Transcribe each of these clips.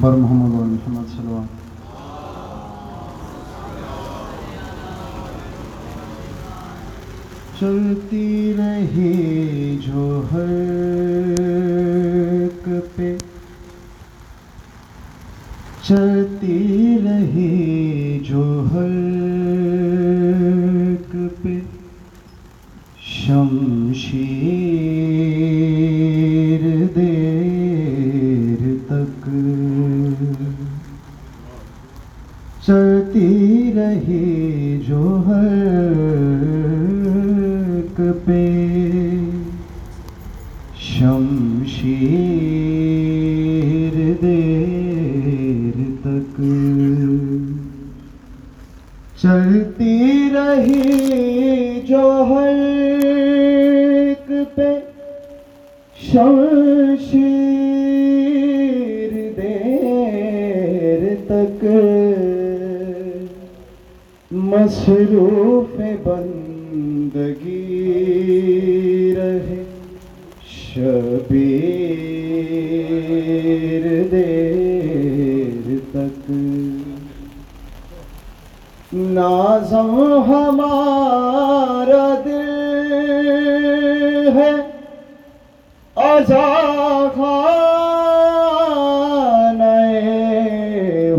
بر محمد و محمد صلوات چلتی رہی جو حرک پہ۔ چلتی رہی جو حرک پہ۔ شمشیر رہی جو حرک پہ شمشیر دیر تک مصروف بندگی رہے شبیر نازم ہمارا دل ہے۔ خان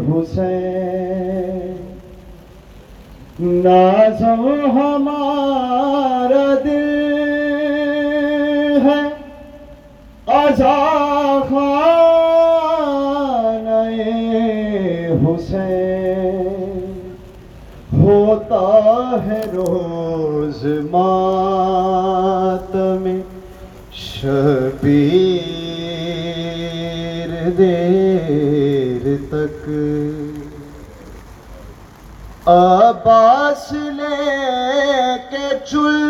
حسین۔ نازم ہمارا دل ہے۔ خان روز ماتم شبیر دیر تک۔ عباس لے کے چل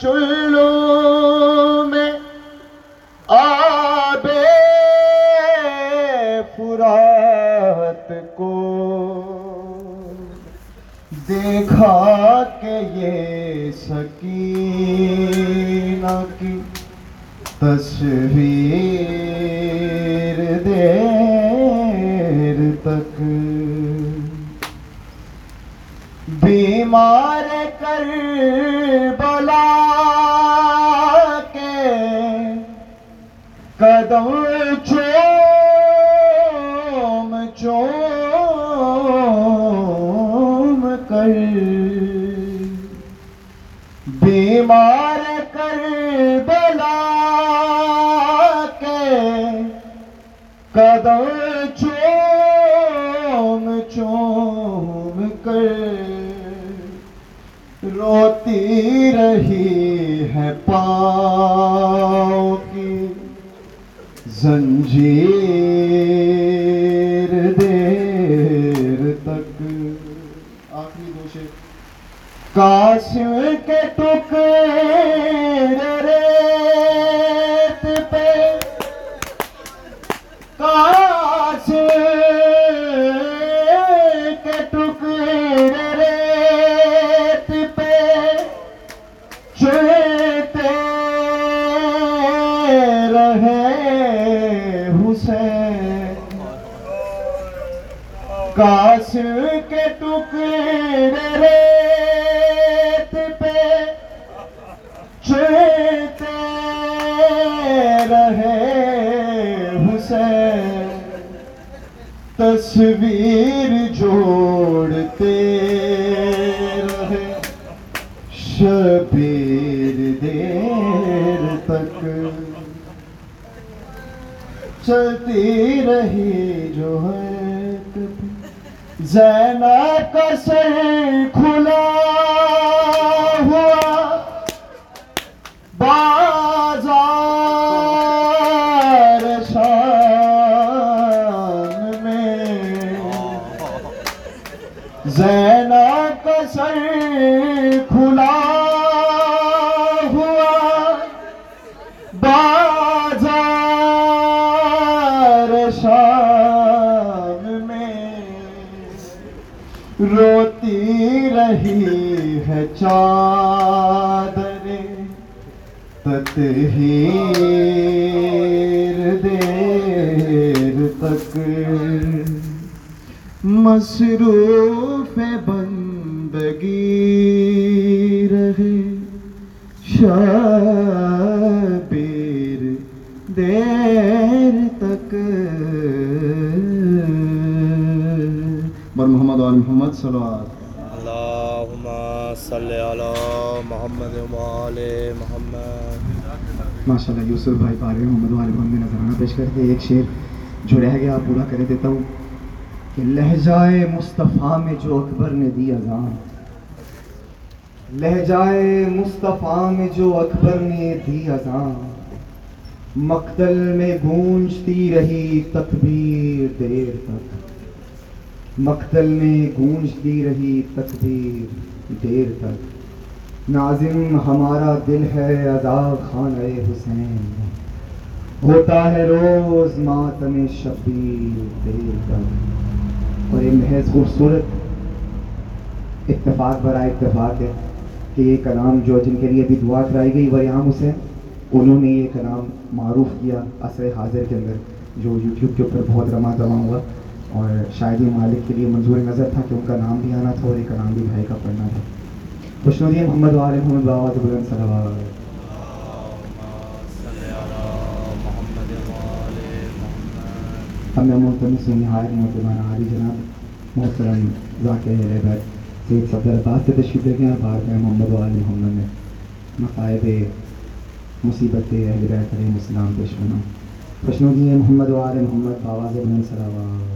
چلو میں آب فرات کو دیکھا کہ یہ سکینہ کی تصویر دیر تک بیمار کر قدم چوم چوم کر۔ بیمار کر بلا کے۔ قدم چوم چوم کر۔ روتی رہی ہے پاؤں کی زنجیر دیر تک. آخری دو شیر قاسم کے تو قاسم کے ٹکڑے ریت پہ چلتے رہے حسین تصویر جوڑتے رہے شبیر دیر تک چلتی رہی جو ہے زینب کا سر کھلا۔ چادر تطہیر دیر تک مصروف بندگی رہے شبیر دیر تک بر محمد اور محمد صلی اللہ محمد وعلى محمد. ماشاء اللہ یوسف بھائی پارے محمد والے محمد نظرانہ پیش کرتے ایک شعر جو رہ گیا پورا کر دیتا ہوں کہ لہجائے مصطفیٰ میں جو اکبر نے دی اذان، لہجائے مصطفیٰ میں جو اکبر نے دی اذان، مقتل میں گونجتی رہی تکبیر دیر تک۔ مقتل میں گونجتی رہی تکبیر دیر تک۔ ناظم ہمارا دل ہے عذاب خانہ حسین۔ ہوتا ہے روز ماتم شبیر دیر تک۔ اور یہ محض خوبصورت اتفاق برا اتفاق ہے کہ یہ کلام جو جن کے لیے ابھی دعا کرائی گئی وریام حسین، انہوں نے یہ کلام معروف کیا عصر حاضر کے اندر، جو یوٹیوب کے اوپر بہت رما دما ہوا۔ اور شاید یہ مالک کے لیے منظور نظر تھا کہ ان کا نام بھی آنا تھا اور یہ کلام بھی بھائی کا پڑھنا تھا۔ خوش ندی محمد والے محمد بابا بلند صلی اللہ علیہ ہم نے محترم سے نہایت محترمانہ عالی جناب محترم ذاکر رہبر سید صدر عباس سے تشریف لے گئے اور بعد میں محمد والے محمد نے مصائب مصیبت اہل بیت علیہ السلام پیش بنا خوشنودی ہے محمد والے محمد بابا سے بلند صلی اللہ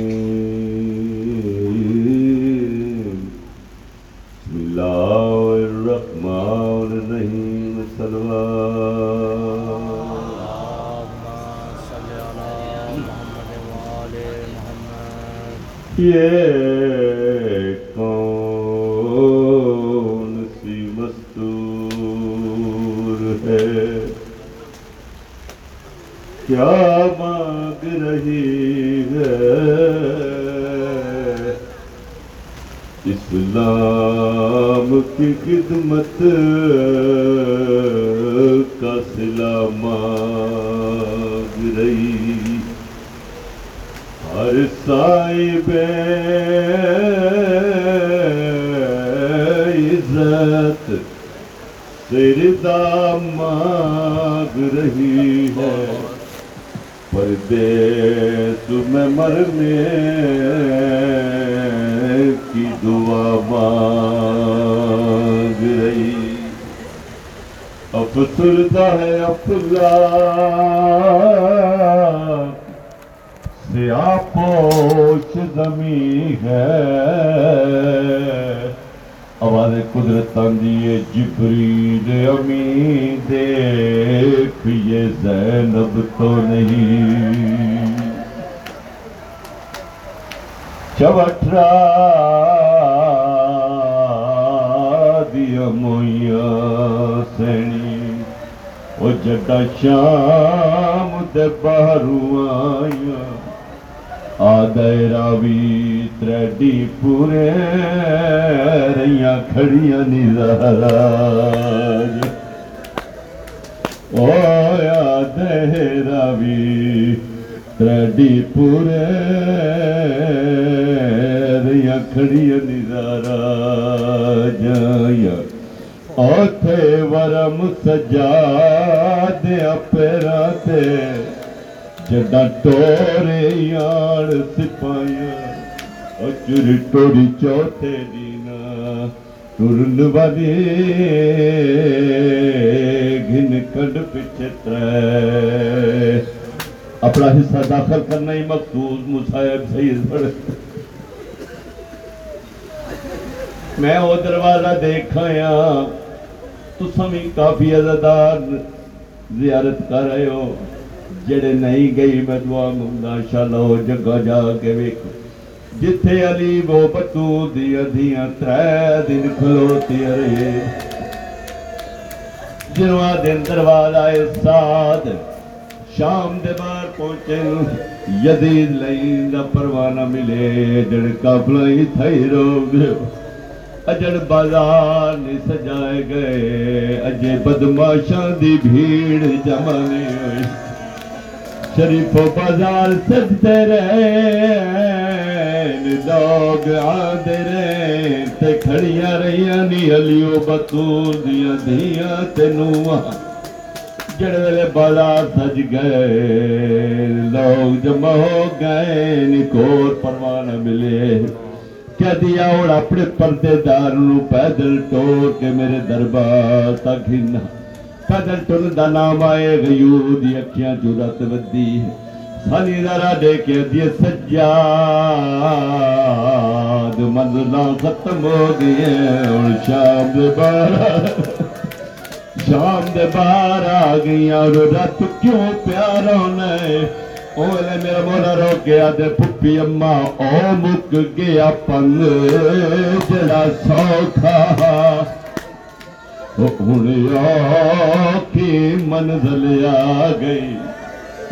اسلام کی خدمت کا سلا مانگ رہی ہر صاحب عزت سردا مانگ رہی ہے پردیس میں مرنے کی دعا مانگ رہی افسردہ ہے افلا سیاہ پوش زمین ہے۔ آواز قدرت آندی جبریل امی دیکھ، یہ زینب تو نہیں۔ چوٹرا دیا مویا سینی وہ جڈا شام دے باہروں آیا آدھے راوی تریڈی پورے رہیاں کھڑیاں نظراج او آدھے راوی تریڈی پورے رہیاں کھڑیاں نظراج اوتھے ورم سجا دیا تے جڈا ٹورے یار سپایا او چوری ٹوری چوتھے دینا ٹرن والی گھن کڈ پچھے ترے۔ اپنا حصہ داخل کرنا ہی مخصوص مصائب، سید میں وہ دروازہ دیکھا تو بھی کافی ازادار زیارت کر رہے ہو جڑے نہیں گئی میں دعا منگا شالا ہو جگہ جا کے ویکھو جتھے علی وہ پتو دیا دیا ترے دن کھلوتی رہے جنواں دن دروازہ ساتھ شام دے بار پہنچے یزید لئی دا پروانہ ملے جڑ کابلہ ہی تھائی رو گئے ਰੋਗ ਅਜੜ ਬਾਜ਼ਾਰ ਨੇ ਸਜਾਏ ਗਏ ਅਜੇ ਬਦਮਾਸ਼ਾਂ ਦੀ ਭੀੜ ਜਮਾ ਨਹੀਂ ਹੋਈ ਸ਼ਰੀਫੋ ਬਾਜ਼ਾਰ ਸਜਦੇ ਰਹੇ ਲੋਗ ਆਦੇ ਰਹੇ ਤੇ ਖੜੀਆਂ ਰਹੀਆਂ ਨੀ ਅਲੀਓ ਬਤੂਲ ਦੀਆਂ ਧੀਆਂ ਤੇ ਨੂੰਹਾਂ ਜਿਹੜੇ ਵੇਲੇ ਬਾਜ਼ਾਰ ਸਜ ਗਏ ਲੋਗ ਜਮਾ ਹੋ ਗਏ ਨੀ ਕੋਰ ਪਰਵਾਨਾ ਮਿਲੇ ਕਹਦੀ ਆਉੜ ਆਪਣੇ ਪਰਦੇਦਾਰ ਨੂੰ ਪੈਦਲ ਟੋਰ ਕੇ ਮੇਰੇ ਦਰਬਾਰ ਤੱਕ ਹਿੰਨਾ ਪੈਦਲ ਟੁਰ ਦਾ ਨਾਮ ਆਏ ਗਯੂ ਦੀ ਅੱਖਾਂ ਚੋਂ ਰਤ ਵੱਦੀ ਸਾਨੀ ਜ਼ਰਾ ਦੇ ਕੇ ਦੀ ਸੱਜਾਦ ਮੰਜ਼ਲਾਂ ਖਤਮ ਹੋ ਗਈਆਂ ਹੁਣ ਸ਼ਾਮ ਦੇ ਬਾਹਰ ਸ਼ਾਮ ਦੇ ਬਾਹਰ ਆ ਗਈਆਂ ਔਰ ਰਤ ਕਿਉਂ ਪਿਆਰੋਂ ਨੇ ਓਲੇ ਮੇਰਾ ਮੋਲਾ ਰੋ ਗਿਆ ਤੇ ਪੁੱਪੀ ਅੰਮਾ ਉਹ ਮੁੱਕ ਗਿਆ ਪੰਗ ਜਿਹੜਾ ਸੌਖਾ ਉਹ ਹੁਣ ਆ ਕੀ ਮੰਜ਼ਲ ਆ ਗਈ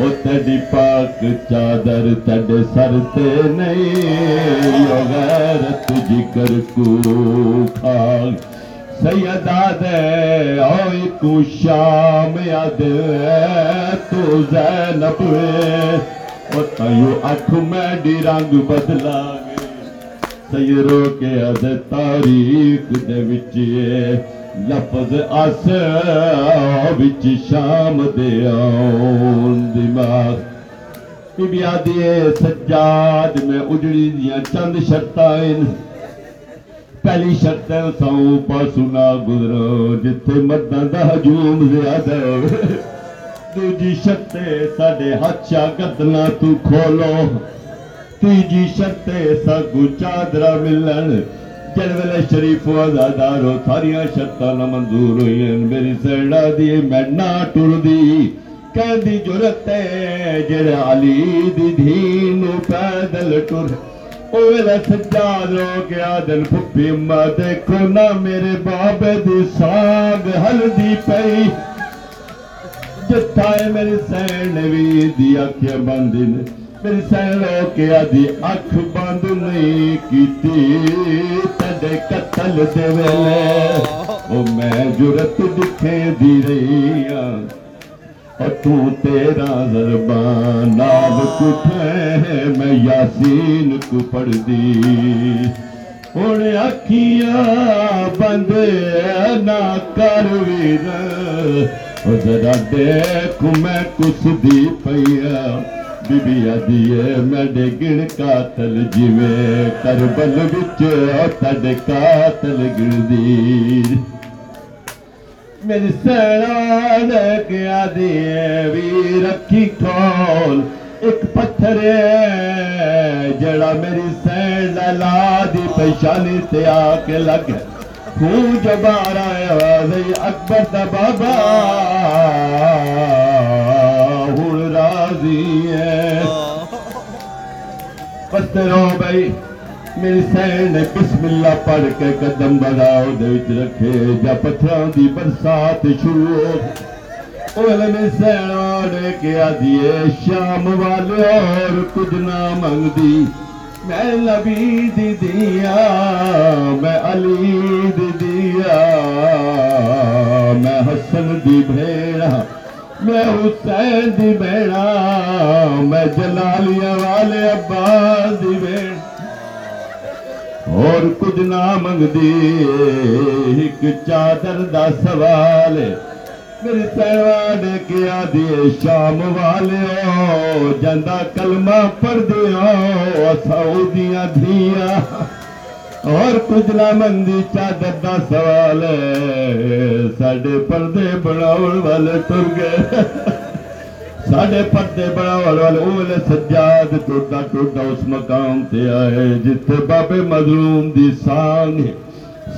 ਉਹ ਤੇਰੀ ਪਾਕ ਚਾਦਰ ਤੇਰੇ ਸਰ ਤੇ ਨਹੀਂ ਉਹ سیدا دے اوئی تو شام یاد تو زینب او تیو میں ڈی رنگ بدلا سیرو کے اد تاریخ دے وچ لفظ آس وچ شام دے اون دماغ بی بی آدھی سجاد میں اجڑی دیا چند شرطائیں ਪਹਿਲੀ ਸ਼ਰਤ ਸੌ ਪਾਸੂ ਨਾ ਗੁਜ਼ਰੋ ਜਿੱਥੇ ਮੱਦਾਂ ਦਾ ਹਜੂਮ ਜ਼ਿਆਦਾ ਦੂਜੀ ਸ਼ਰਤ ਸਾਡੇ ਹੱਥਾਂ ਗੱਦਲਾਂ ਤੂੰ ਖੋਲੋ ਤੀਜੀ ਸ਼ਰਤ ਸਾਗੂ ਚਾਦਰਾ ਮਿਲਣ جلوے شریف وزادارو ساریاں شرطاں نہ منظور ہوئیں میری سڑا دی، میں نہ ٹر دی جرت ہے، جڑا علی دھی نو پیدل ٹر۔ سجاد بابے پی جتائے میری سین بھی اکھ بند سین کیا اکھ بند نہیں کیتل میں ضرورت دکھے دی تو تیرا زربان، ناب کٹھے میں یاسین کو پڑھ دی۔ ہوں اکھیاں بند اینا کر ویر ذرا دیکھ میں کس دی پئیا بی آدیے، میں ڈگن قاتل جویں کربل بچ تڈ قاتل گردی۔ میری سیڑا کیا دیے بھی رکھی کھول۔ ایک پتھر جڑا میری سیڑ لا دی پیشانی تے آ کے لگ ہوں جبارا اکبر دا بابا۔ ہوں راضی ہے بس رو بھائی میری سین بسم اللہ پڑھ کے قدم بڑھاؤ دیت رکھے جا پتھران دی برسات شروع اول میں سین آنے کے آدھیے شام والے اور کچھ نہ منگ دی میں نبی دی دیا، میں علی دی دیا، میں حسن دی بھیڑا، میں حسین دی بھیڑا، میں جلالیہ والے عباس دی بھیڑا۔ اور کچھ نہ منگدی ایک چادر دا سوال۔ میرے سیوا نے کیا دیے شام والے ہو جندہ کلمہ پڑھ دیا سعودیاں دھیا اور کچھ نہ منگدی چادر دا سوال، ساڈے پردے بناؤ والے تر گئے۔ ساڑھے پردے بڑا والوال سجاد ٹوٹا ٹوٹا اس مقام تے آئے جتے بابے مظلوم دی سانگ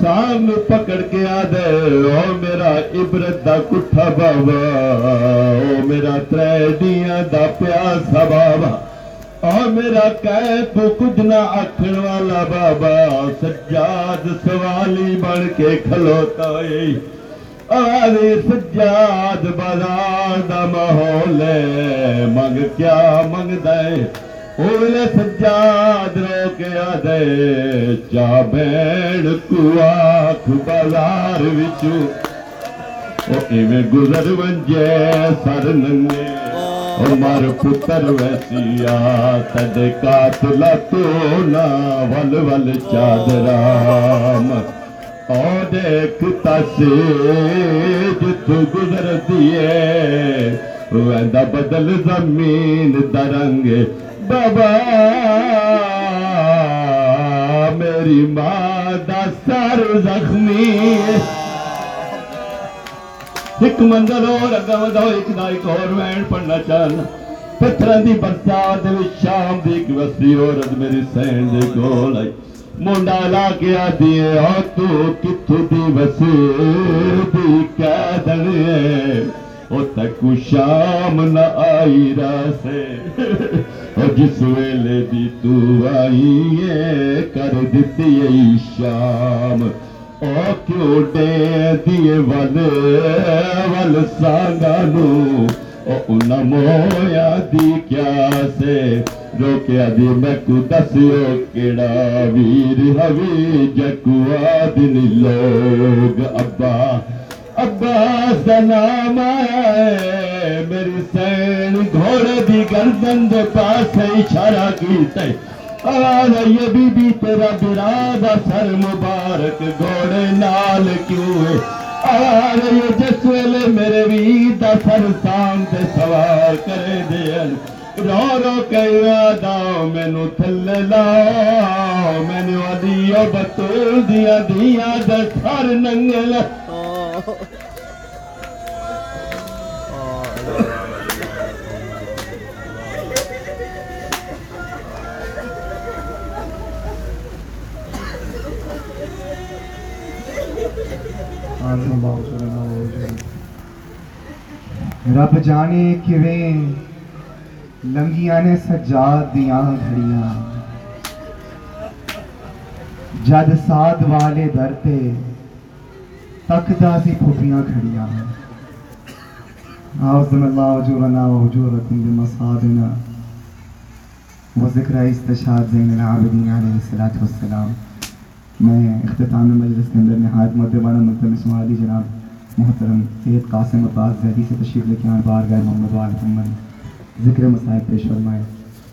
سانگ پکڑ کے آدھے او میرا عبرت دا کٹھا بابا او میرا تریڈیاں دا پیاسا بابا اور میرا قید کچھ نہ آخر والا بابا سجاد سوالی بن کے کھلوتا ہے آوے سجاد بازار دا ماحول ہے۔ منگ کیا منگ دے اولے سجاد رو کے آدے چا بین کو آکھ بازار وچو او ایویں گزر ونجے سر ننگے۔ او مار پتر ویسیا تد قاتل تو نا ول ول چادرہ چادرام او دیکھ تاسے جتو گزر دیئے ویندا بدل زمین درنگ۔ بابا، میری ماں دا سر زخمی ایک منزل اور اگا وداؤ ایک دا ایک اور وین پڑھنا چاہنا۔ پتھران دی برسات وچ شام دی ایک وسی عورت میری سین دے کول آئی۔ مونڈا لا کے آدھی تو کتھو دی وسی دی قیدن ہے۔ او تک شام نہ آئی راسے او جس ویلے دی تو آئی ہے، کر دیتی ہے شام۔ او کیوں ڈے دیے ول ول سانگانو دی کیا سے؟ روکیا دی دسیو کیڑا ویر ہوی لوگ۔ ابا ابا سنام آیا میری سین گھوڑے دی گردن دے پاس اشارہ کیتے۔ یہ بی بی، تیرا برادہ سر مبارک، گھوڑے نال کیوں ہے آج جس ویلے میرے ویدہ سر سام تے سوار کرے دین۔ رو رو کے یاداؤ میں نو تھلے لاؤ۔ میں نے ودیو بطول دیا دیا دے سر ننگل۔ رب جانے کیویں لنگیاں نے سجاد دیاں گھڑیاں جد ساد والے در تے تکدا سی پھپیاں کھڑیاں اعوذ اللہ وجورنا وحجورکم بمصابنا وذکر استشاد زین العابدین علیہ الصلوۃ والسلام میں اختتام مجلس کے اندر نہایت مدبانہ منتظم سماعتی جناب محترم سید قاسم عباس زیدی سے تشریف لے کے آن بار گئے محمد وال محمد ذکر مسائب پیش فرمائے۔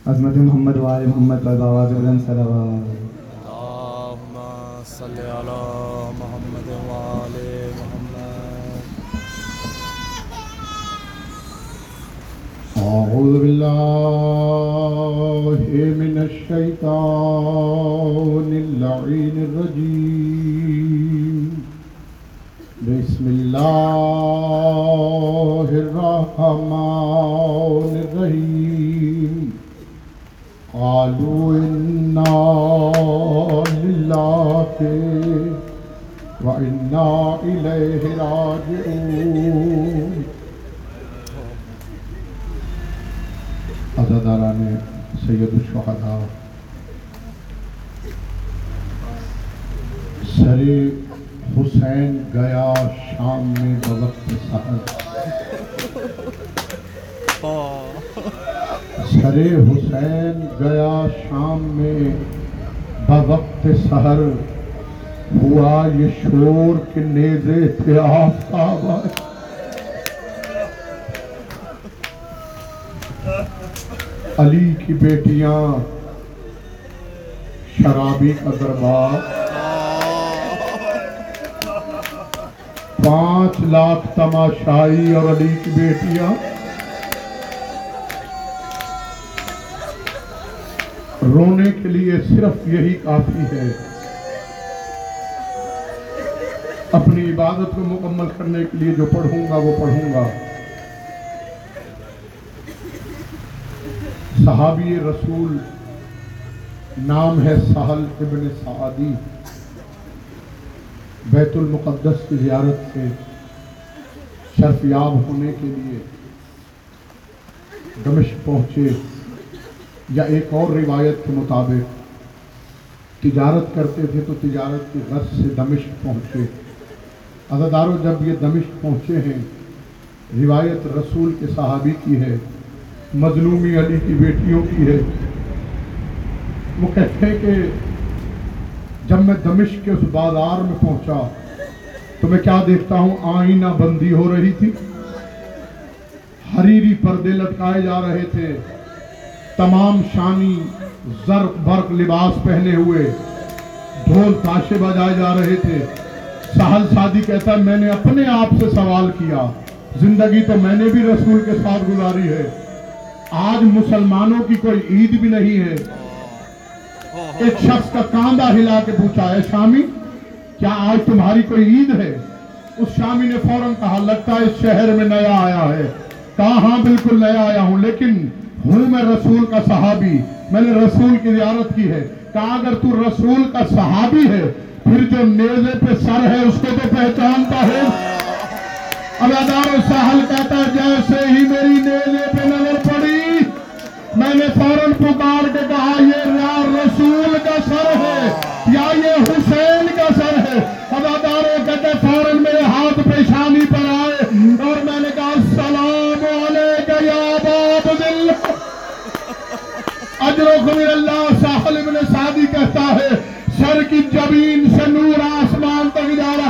عظمت محمد وال محمد پر باواز بلند صلوات اللهم صل على محمد وآل محمد۔ أعوذ بالله من الشيطان اللعين شام میں بوقت سحر ہوا یہ شور کے نیزے تھے آفتاب علی کی بیٹیاں شرابی کا دربار۔ پانچ لاکھ تماشائی اور علی کی بیٹیاں کے لیے صرف یہی کافی ہے۔ اپنی عبادت کو مکمل کرنے کے لیے جو پڑھوں گا، وہ پڑھوں گا۔ صحابی رسول نام ہے سہل ابن سعدی۔ بیت المقدس کی زیارت سے شرف یاب ہونے کے لیے دمشق پہنچے۔ یا ایک اور روایت کے مطابق، تجارت کرتے تھے تو تجارت کی غرض سے دمشق پہنچے۔ عزادارو جب یہ دمشق پہنچے ہیں، روایت رسول کے صحابی کی ہے، مظلومی علی کی بیٹیوں کی ہے۔ وہ کہتے ہیں کہ جب میں دمشق کے اس بازار میں پہنچا، تو میں کیا دیکھتا ہوں؟ آئینہ بندی ہو رہی تھی۔ حریری پردے لٹکائے جا رہے تھے۔ تمام شانی زرق برق لباس پہنے ہوئے ڈھول تاشے بجائے جا رہے تھے۔ سہل سادی کہتا ہے، میں نے اپنے آپ سے سوال کیا۔ زندگی تو میں نے بھی رسول کے ساتھ گزاری ہے۔ آج مسلمانوں کی کوئی عید بھی نہیں ہے۔ ایک شخص کا کاندھا ہلا کے پوچھا ہے شامی، کیا آج تمہاری کوئی عید ہے؟ اس شامی نے فوراً کہا، لگتا ہے اس شہر میں نیا آیا ہے۔ کہا ہاں بالکل نیا آیا ہوں، لیکن ہوں میں رسول کا صحابی، میں نے رسول کی زیارت کی ہے۔ کہا، اگر تو رسول کا صحابی ہے، پھر جو نیزے پہ سر ہے، اس کو تو پہچانتا ہے۔ اب ادار ساحل کہتا ہے، جیسے ہی میری نیزے پہ نظر پڑی، میں نے فوراً پکار کے کہا، یہ یا رسول کا سر ہے، یا یہ حسین کا سر ہے اللہ ساحل ابن سعدی کہتا ہے، سر کی جبین سے نور آسمان تک جا رہا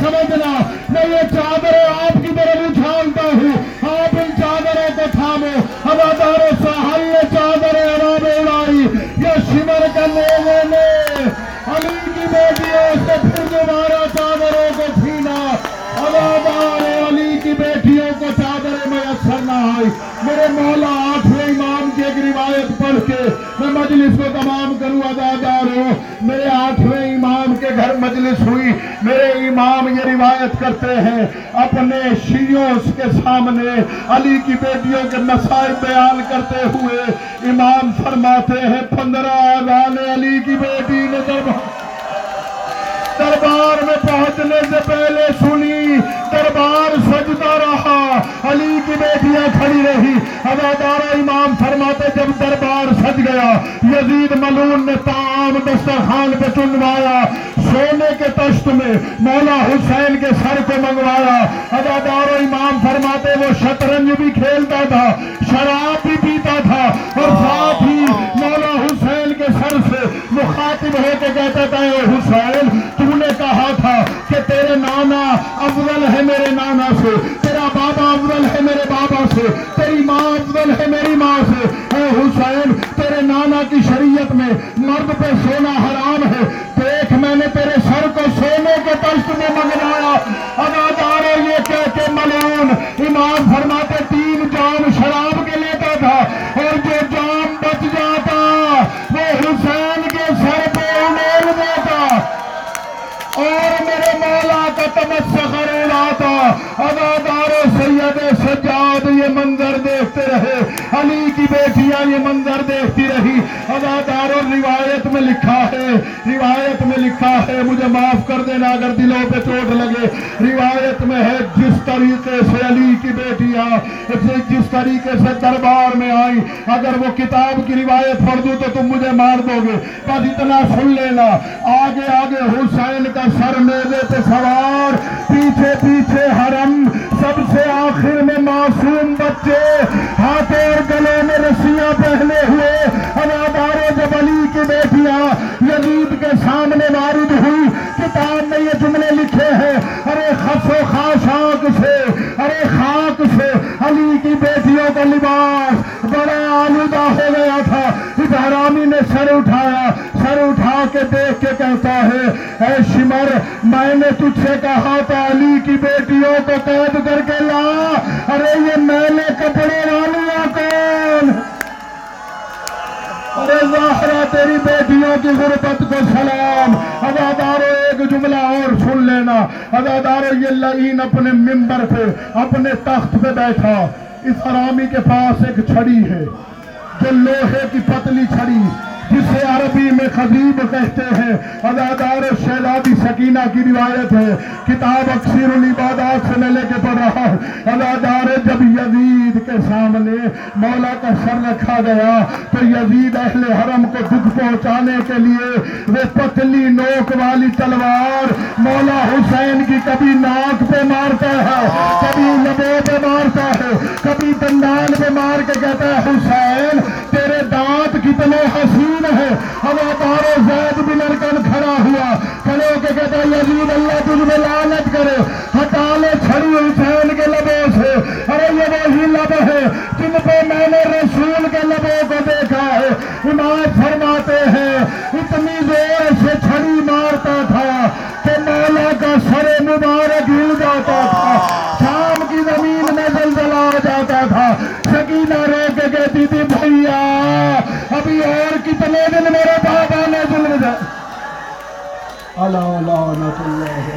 سمجھنا، میں یہ چادریں آپ کی طرف اچھالتا ہوں۔ آپ ان چادروں کو تھامو۔ ہوادار و ساحل نے چادریں ہوا اڑائی یہ شمر کا لوگوں نے علی کی بیٹیوں سے پھر دوبارہ چادروں کو چھینا۔ ہوادار علی کی بیٹیوں کو چادریں میسر نہ آئی۔ میرے مولا آٹھویں امام کی ایک روایت پڑھ کے۔ میں مجلس کو تمام کروں ادادار ہوں۔ میرے آٹھویں امام کے گھر مجلس ہوئی۔ میرے امام یہ روایت کرتے ہیں، اپنے شیعوں کے سامنے علی کی بیٹیوں کے مسائل بیان کرتے ہوئے امام فرماتے ہیں، پندرہ آزان علی کی بیٹی نے دربار دربار میں پہنچنے سے پہلے سنی، دربار سجدہ رہا، علی کی بیٹیاں کھڑی رہی۔ ہوادارہ امام فرماتے، جب دربار سج گیا، یزید ملون نے تعام دسترخوان پہ چنوایا۔ سونے کے تشت میں مولا حسین کے سر کو منگوایا۔ ہوادارہ امام فرماتے وہ شطرنج بھی کھیلتا تھا، شراب بھی پیتا تھا اور ساتھ ہی مولا حسین کے سر سے مخاطب ہو کے کہتا تھا، اے حسین، تو نے کہا تھا کہ تیرے نانا افضل ہے میرے نانا سے، تیرا بابا افضل ہے میرے بابا سے، تیری ماں افضل ہے میری ماں سے۔ اے حسین، تیرے نانا کی شریعت میں مرد پہ سونا کی بیٹیاں یہ منظر دیکھتی رہی۔ ادادار اور روایت میں لکھا ہے، روایت میں لکھا ہے، مجھے معاف کر دینا اگر دلوں پہ چوٹ لگے۔ روایت میں ہے، جس طریقے سے علی کی بیٹیاں جس طریقے سے دربار میں آئیں۔ اگر وہ کتاب کی روایت پڑھ دوں تو تم مجھے مار دو گے۔ بس اتنا سن لینا۔ آگے آگے، حسین کا سر میلے پہ سوار۔ پیچھے پیچھے، حرم۔ سب سے آخر میں معصوم بچے۔ اور گلے میں رسیاں پہنے ہوئے ہمادار جبلی کی بیٹیاں یزید کے سامنے وارد ہوئی، کتاب میں یہ جملے لکھے ہیں، ارے خس و خاشاک سے، ارے خاک سے علی کی بیٹیوں کا لباس بڑا آلودہ ہو گیا تھا۔ حرامی نے سر اٹھایا، سر اٹھا کے دیکھ کے کہتا ہے، اے شمر، میں نے تجھ سے کہا تھا علی کی بیٹیوں کو قید تیری بیٹیوں کی غربت کو سلام. ادادارو ایک جملہ اور سن لینا. ادادارو یہ لعین اپنے ممبر پہ، اپنے تخت پہ بیٹھا. اس حرامی کے پاس ایک چھڑی ہے، جو لوہے کی پتلی چھڑی، جسے عربی میں خضیب کہتے ہیں. ادادار شہدادی سکینہ کی روایت ہے۔ کتاب اکسیر العبادات سے لے لے کے پڑھ رہا ہوں۔ الادار جب یزید کے سامنے مولا کا سر رکھا گیا تو یزید اہل حرم کو دکھ پہنچانے کے لیے وہ پتلی نوک والی تلوار مولا حسین کی کبھی ناک پہ مارتا ہے، کبھی لبے پہ مارتا ہے، کبھی دندان پہ مار کے کہتا ہے، حسین، تیرے دانت کتنے حسین ہیں۔ ہوا دار زید بن ارکن کھڑا ہوا۔ کھڑے ہو کے کہتا یزید اللہ تجھ میں لعنت کرے ہٹا لے چھڑی حسین کے لبوں سے۔ ارے یہ وہی لب ہے جن پہ میں نے رسول کے لبوں کو دیکھا ہے۔ امام فرماتے ہیں ورحمة الله